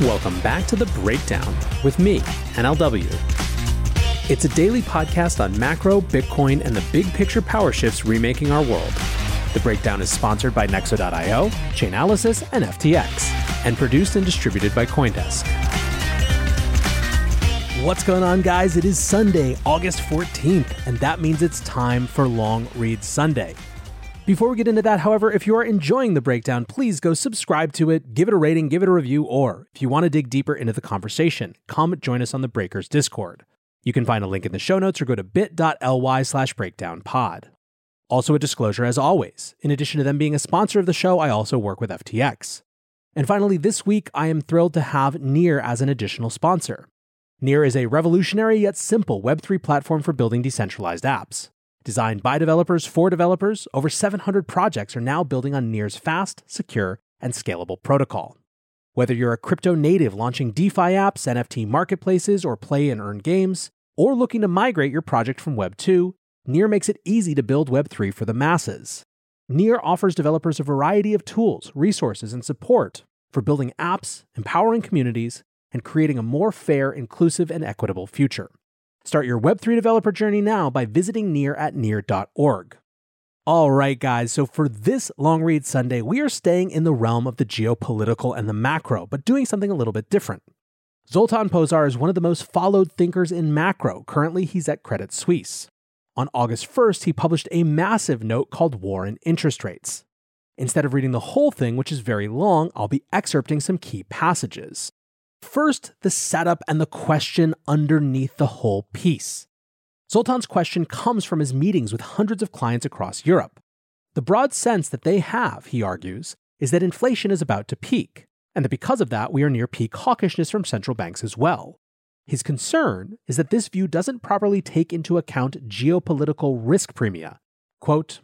Welcome back to The Breakdown with me, NLW. It's a daily podcast on macro, Bitcoin, and the big picture power shifts remaking our world. The Breakdown is sponsored by Nexo.io, Chainalysis, and FTX, and produced and distributed by Coindesk. What's going on, guys? It is Sunday, August 14th, and that means it's time for Long Read Sunday. Before we get into that, however, if you are enjoying the breakdown, please go subscribe to it, give it a rating, give it a review, or if you want to dig deeper into the conversation, come join us on the Breakers Discord. You can find a link in the show notes or go to bit.ly slash breakdownpod. Also, a disclosure as always. In addition to them being a sponsor of the show, I also work with FTX. And finally, this week, I am thrilled to have Near as an additional sponsor. Near is a revolutionary yet simple Web3 platform for building decentralized apps. Designed by developers for developers, over 700 projects are now building on Near's fast, secure, and scalable protocol. Whether you're a crypto native launching DeFi apps, NFT marketplaces, or play and earn games, or looking to migrate your project from Web 2, Near makes it easy to build Web 3 for the masses. Near offers developers a variety of tools, resources, and support for building apps, empowering communities, and creating a more fair, inclusive, and equitable future. Start your Web3 developer journey now by visiting Near at near.org. All right, guys, so for this long read Sunday, we are staying in the realm of the geopolitical and the macro, but doing something a little bit different. Zoltan Pozsar is one of the most followed thinkers in macro. Currently, he's at Credit Suisse. On August 1st, he published a massive note called War and Interest Rates. Instead of reading the whole thing, which is very long, I'll be excerpting some key passages. First, the setup and the question underneath the whole piece. Zoltan's question comes from his meetings with hundreds of clients across Europe. The broad sense that they have, he argues, is that inflation is about to peak, and that because of that, we are near peak hawkishness from central banks as well. His concern is that this view doesn't properly take into account geopolitical risk premia. Quote,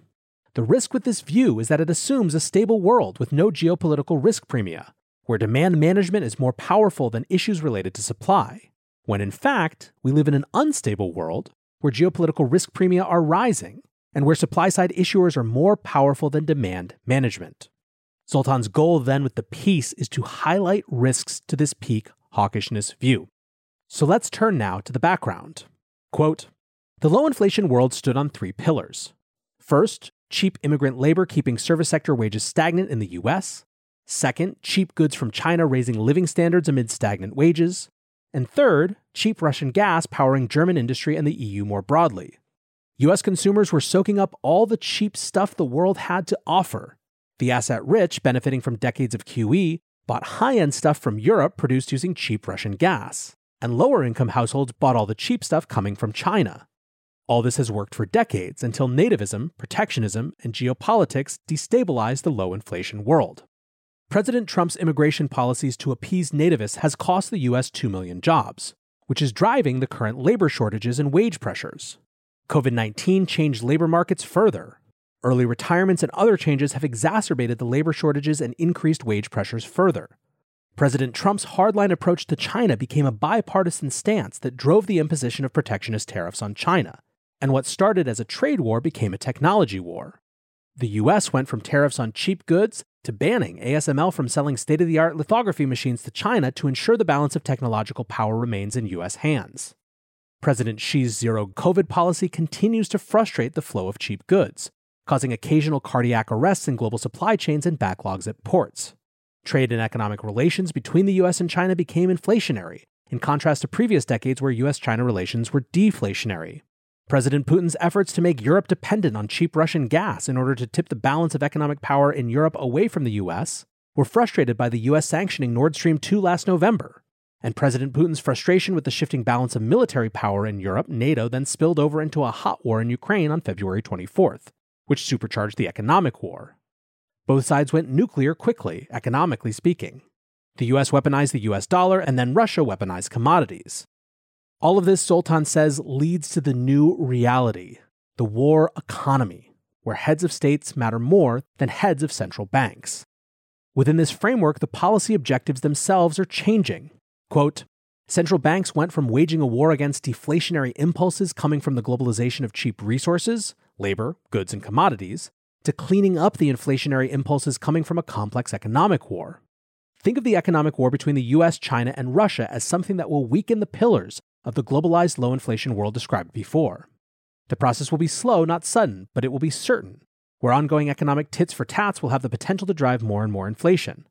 the risk with this view is that it assumes a stable world with no geopolitical risk premia, where demand management is more powerful than issues related to supply, when in fact, we live in an unstable world where geopolitical risk premia are rising and where supply side issuers are more powerful than demand management. Zoltan's goal then with the piece is to highlight risks to this peak hawkishness view. So let's turn now to the background. Quote The low inflation world stood on three pillars. First, cheap immigrant labor keeping service sector wages stagnant in the US. Second, cheap goods from China raising living standards amid stagnant wages. And third, cheap Russian gas powering German industry and the EU more broadly. US consumers were soaking up all the cheap stuff the world had to offer. The asset rich, benefiting from decades of QE, bought high end stuff from Europe produced using cheap Russian gas. And lower income households bought all the cheap stuff coming from China. All this has worked for decades until nativism, protectionism, and geopolitics destabilized the low inflation world. President Trump's immigration policies to appease nativists has cost the U.S. 2 million jobs, which is driving the current labor shortages and wage pressures. COVID 19 changed labor markets further. Early retirements and other changes have exacerbated the labor shortages and increased wage pressures further. President Trump's hardline approach to China became a bipartisan stance that drove the imposition of protectionist tariffs on China, and what started as a trade war became a technology war. The US went from tariffs on cheap goods to banning ASML from selling state of the art lithography machines to China to ensure the balance of technological power remains in US hands. President Xi's zero COVID policy continues to frustrate the flow of cheap goods, causing occasional cardiac arrests in global supply chains and backlogs at ports. Trade and economic relations between the US and China became inflationary, in contrast to previous decades where US China relations were deflationary. President Putin's efforts to make Europe dependent on cheap Russian gas in order to tip the balance of economic power in Europe away from the US were frustrated by the US sanctioning Nord Stream 2 last November. And President Putin's frustration with the shifting balance of military power in Europe, NATO, then spilled over into a hot war in Ukraine on February 24th, which supercharged the economic war. Both sides went nuclear quickly, economically speaking. The US weaponized the US dollar, and then Russia weaponized commodities. All of this, Zoltan says, leads to the new reality the war economy, where heads of states matter more than heads of central banks. Within this framework, the policy objectives themselves are changing. Quote, Central banks went from waging a war against deflationary impulses coming from the globalization of cheap resources, labor, goods, and commodities, to cleaning up the inflationary impulses coming from a complex economic war. Think of the economic war between the US, China, and Russia as something that will weaken the pillars of the globalized low inflation world described before. The process will be slow, not sudden, but it will be certain, where ongoing economic tits for tats will have the potential to drive more and more inflation.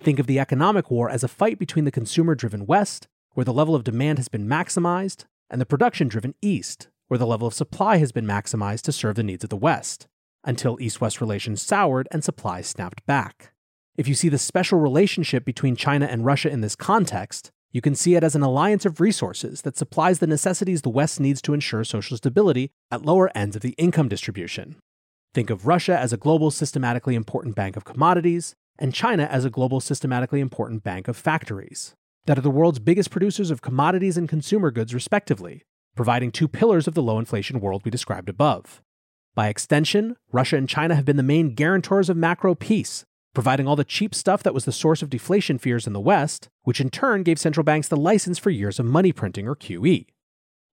Think of the economic war as a fight between the consumer driven West, where the level of demand has been maximized, and the production driven East, where the level of supply has been maximized to serve the needs of the West, until East West relations soured and supply snapped back. If you see the special relationship between China and Russia in this context, you can see it as an alliance of resources that supplies the necessities the West needs to ensure social stability at lower ends of the income distribution. Think of Russia as a global systematically important bank of commodities, and China as a global systematically important bank of factories that are the world's biggest producers of commodities and consumer goods, respectively, providing two pillars of the low inflation world we described above. By extension, Russia and China have been the main guarantors of macro peace, providing all the cheap stuff that was the source of deflation fears in the West, which in turn gave central banks the license for years of money printing or QE.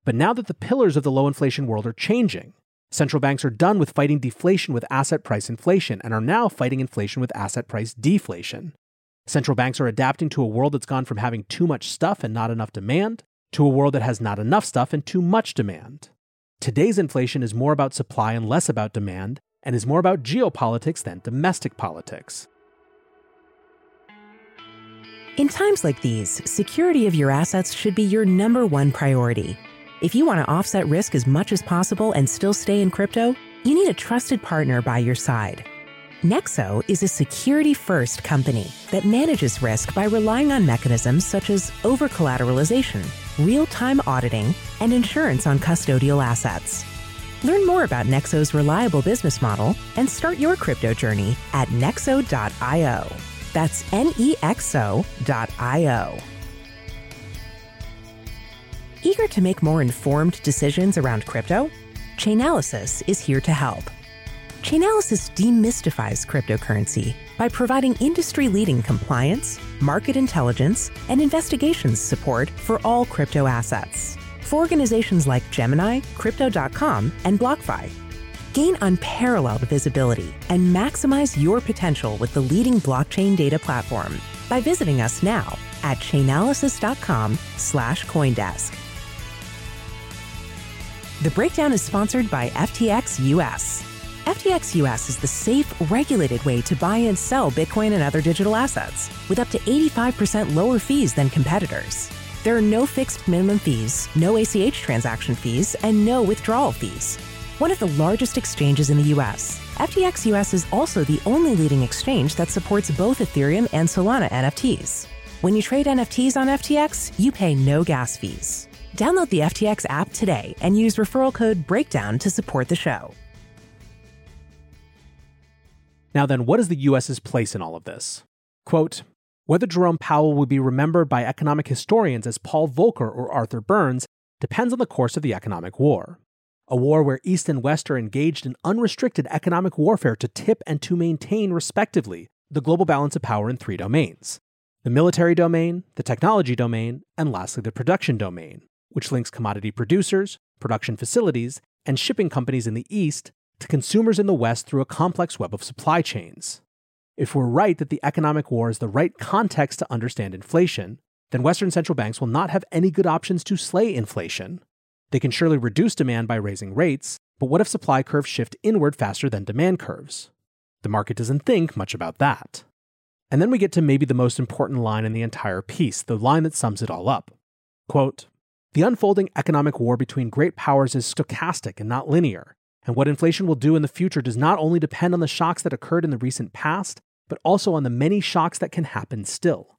But now that the pillars of the low inflation world are changing, Central banks are done with fighting deflation with asset price inflation and are now fighting inflation with asset price deflation. Central banks are adapting to a world that's gone from having too much stuff and not enough demand to a world that has not enough stuff and too much demand. Today's inflation is more about supply and less about demand, and is more about geopolitics than domestic politics. In times like these, security of your assets should be your number one priority. If you want to offset risk as much as possible and still stay in crypto, you need a trusted partner by your side. Nexo is a security first company that manages risk by relying on mechanisms such as over collateralization, real time auditing, and insurance on custodial assets. Learn more about Nexo's reliable business model and start your crypto journey at nexo.io. That's N E X O.io. Eager to make more informed decisions around crypto? Chainalysis is here to help. Chainalysis demystifies cryptocurrency by providing industry leading compliance, market intelligence, and investigations support for all crypto assets. For organizations like Gemini, Crypto.com, and BlockFi, gain unparalleled visibility and maximize your potential with the leading blockchain data platform by visiting us now at chainalysis.com slash coindesk. The breakdown is sponsored by FTX US. FTX US is the safe, regulated way to buy and sell Bitcoin and other digital assets with up to 85% lower fees than competitors. There are no fixed minimum fees, no ACH transaction fees, and no withdrawal fees. One of the largest exchanges in the US, FTX US is also the only leading exchange that supports both Ethereum and Solana NFTs. When you trade NFTs on FTX, you pay no gas fees. Download the FTX app today and use referral code BREAKDOWN to support the show. Now, then, what is the US's place in all of this? Quote Whether Jerome Powell will be remembered by economic historians as Paul Volcker or Arthur Burns depends on the course of the economic war. A war where East and West are engaged in unrestricted economic warfare to tip and to maintain, respectively, the global balance of power in three domains the military domain, the technology domain, and lastly, the production domain, which links commodity producers, production facilities, and shipping companies in the East to consumers in the West through a complex web of supply chains. If we're right that the economic war is the right context to understand inflation, then Western central banks will not have any good options to slay inflation. They can surely reduce demand by raising rates, but what if supply curves shift inward faster than demand curves? The market doesn't think much about that. And then we get to maybe the most important line in the entire piece, the line that sums it all up. Quote, the unfolding economic war between great powers is stochastic and not linear, and what inflation will do in the future does not only depend on the shocks that occurred in the recent past, but also on the many shocks that can happen still.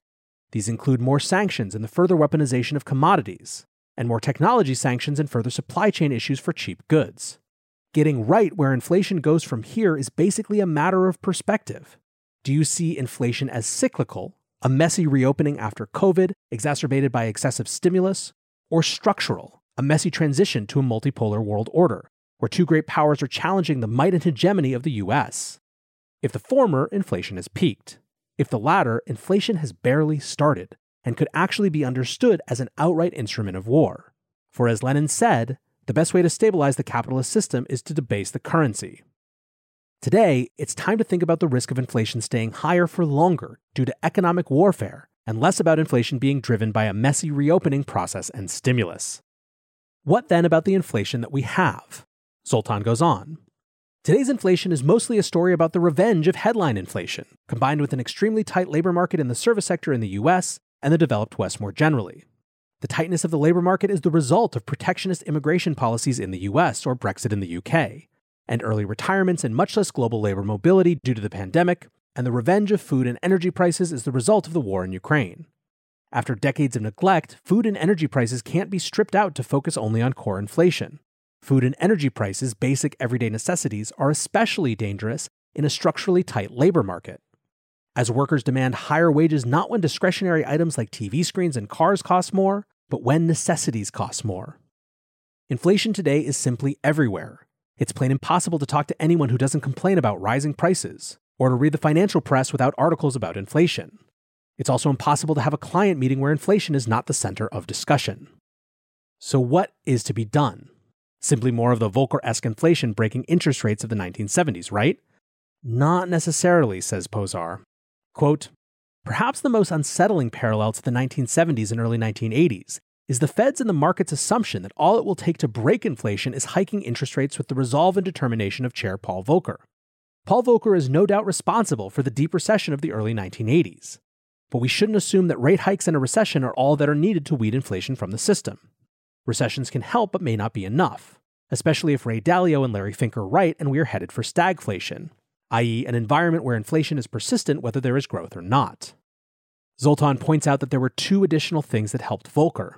These include more sanctions and the further weaponization of commodities, and more technology sanctions and further supply chain issues for cheap goods. Getting right where inflation goes from here is basically a matter of perspective. Do you see inflation as cyclical, a messy reopening after COVID, exacerbated by excessive stimulus, or structural, a messy transition to a multipolar world order, where two great powers are challenging the might and hegemony of the US. If the former, inflation has peaked. If the latter, inflation has barely started and could actually be understood as an outright instrument of war. For as Lenin said, the best way to stabilize the capitalist system is to debase the currency. Today, it's time to think about the risk of inflation staying higher for longer due to economic warfare and less about inflation being driven by a messy reopening process and stimulus. What then about the inflation that we have? Zoltan goes on. Today's inflation is mostly a story about the revenge of headline inflation, combined with an extremely tight labor market in the service sector in the US and the developed West more generally. The tightness of the labor market is the result of protectionist immigration policies in the US or Brexit in the UK, and early retirements and much less global labor mobility due to the pandemic, and the revenge of food and energy prices is the result of the war in Ukraine. After decades of neglect, food and energy prices can't be stripped out to focus only on core inflation. Food and energy prices, basic everyday necessities, are especially dangerous in a structurally tight labor market. As workers demand higher wages not when discretionary items like TV screens and cars cost more, but when necessities cost more. Inflation today is simply everywhere. It's plain impossible to talk to anyone who doesn't complain about rising prices, or to read the financial press without articles about inflation. It's also impossible to have a client meeting where inflation is not the center of discussion. So, what is to be done? Simply more of the Volcker esque inflation breaking interest rates of the 1970s, right? Not necessarily, says Pozsar. Quote, Perhaps the most unsettling parallel to the 1970s and early 1980s is the Fed's and the market's assumption that all it will take to break inflation is hiking interest rates with the resolve and determination of Chair Paul Volcker. Paul Volcker is no doubt responsible for the deep recession of the early 1980s. But we shouldn't assume that rate hikes and a recession are all that are needed to weed inflation from the system. Recessions can help but may not be enough, especially if Ray Dalio and Larry Fink are right and we are headed for stagflation, i.e., an environment where inflation is persistent whether there is growth or not. Zoltan points out that there were two additional things that helped Volcker.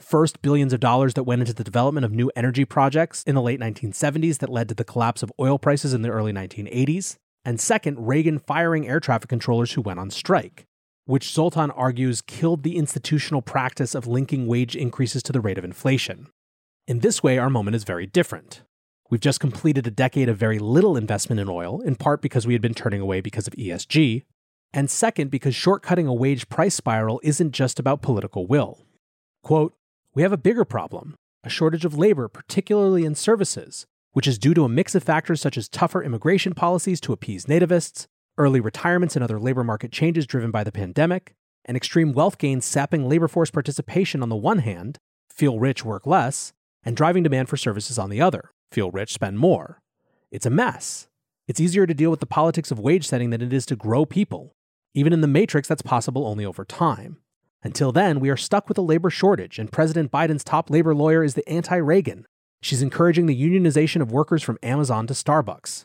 First, billions of dollars that went into the development of new energy projects in the late 1970s that led to the collapse of oil prices in the early 1980s. And second, Reagan firing air traffic controllers who went on strike, which Zoltan argues killed the institutional practice of linking wage increases to the rate of inflation. In this way, our moment is very different. We've just completed a decade of very little investment in oil, in part because we had been turning away because of ESG, and second, because shortcutting a wage price spiral isn't just about political will. Quote, we have a bigger problem a shortage of labor, particularly in services, which is due to a mix of factors such as tougher immigration policies to appease nativists, early retirements and other labor market changes driven by the pandemic, and extreme wealth gains sapping labor force participation on the one hand, feel rich, work less, and driving demand for services on the other, feel rich, spend more. It's a mess. It's easier to deal with the politics of wage setting than it is to grow people. Even in the matrix, that's possible only over time. Until then, we are stuck with a labor shortage, and President Biden's top labor lawyer is the anti Reagan. She's encouraging the unionization of workers from Amazon to Starbucks.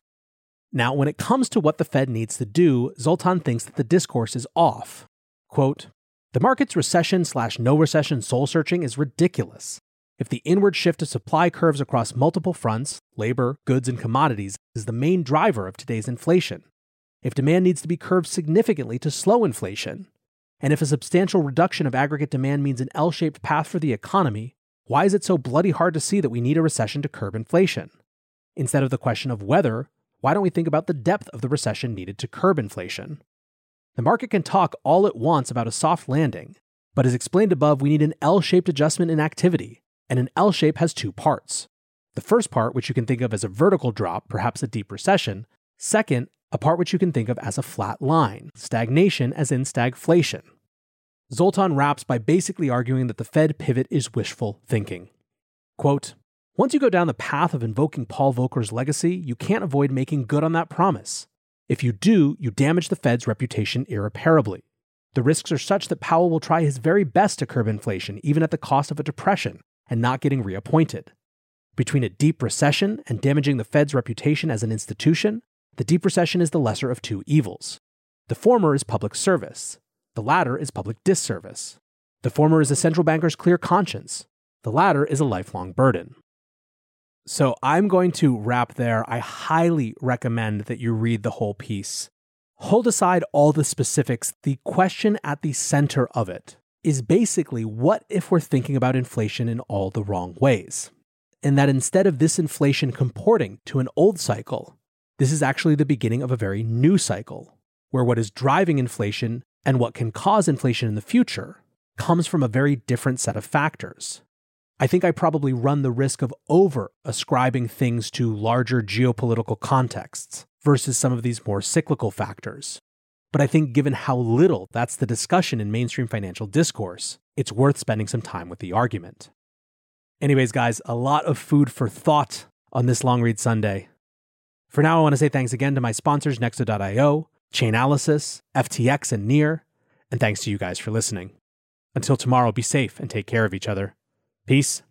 Now, when it comes to what the Fed needs to do, Zoltan thinks that the discourse is off. Quote, the market's recession slash no recession soul searching is ridiculous. If the inward shift of supply curves across multiple fronts, labor, goods, and commodities, is the main driver of today's inflation, if demand needs to be curbed significantly to slow inflation, and if a substantial reduction of aggregate demand means an L shaped path for the economy, why is it so bloody hard to see that we need a recession to curb inflation? Instead of the question of whether, why don't we think about the depth of the recession needed to curb inflation? The market can talk all it wants about a soft landing, but as explained above, we need an L shaped adjustment in activity, and an L shape has two parts. The first part, which you can think of as a vertical drop, perhaps a deep recession. Second, a part which you can think of as a flat line, stagnation as in stagflation. Zoltan wraps by basically arguing that the Fed pivot is wishful thinking. Quote, once you go down the path of invoking Paul Volcker's legacy, you can't avoid making good on that promise. If you do, you damage the Fed's reputation irreparably. The risks are such that Powell will try his very best to curb inflation, even at the cost of a depression and not getting reappointed. Between a deep recession and damaging the Fed's reputation as an institution, the deep recession is the lesser of two evils. The former is public service, the latter is public disservice. The former is a central banker's clear conscience, the latter is a lifelong burden. So I'm going to wrap there. I highly recommend that you read the whole piece. Hold aside all the specifics. The question at the center of it is basically what if we're thinking about inflation in all the wrong ways? And that instead of this inflation comporting to an old cycle, this is actually the beginning of a very new cycle, where what is driving inflation and what can cause inflation in the future comes from a very different set of factors. I think I probably run the risk of over ascribing things to larger geopolitical contexts. versus some of these more cyclical factors. But I think given how little that's the discussion in mainstream financial discourse, it's worth spending some time with the argument. Anyways, guys, a lot of food for thought on this long read Sunday. For now, I want to say thanks again to my sponsors, Nexo.io, Chainalysis, FTX, and Near, and thanks to you guys for listening. Until tomorrow, be safe and take care of each other. Peace